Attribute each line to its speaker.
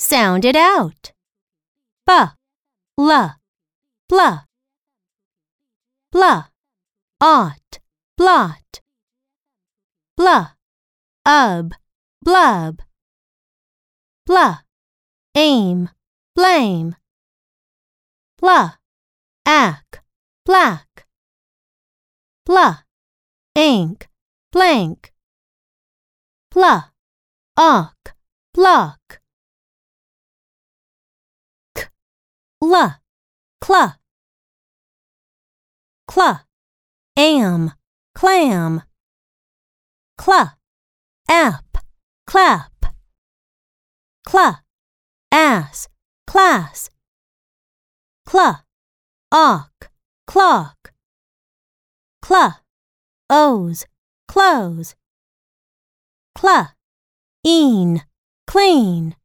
Speaker 1: Sound it out. B, l, blah. Blah, ought, blot. Blah, ub, blub. Blah, aim, blame. Blah, ack, black. Blah, ink, blank. Blah, awk, block. La, cla. Cla, am, clam. Cla, app, clap. Cla, ass, class. Cla, awk, clock. Cla, O's, close. Cla, een, clean.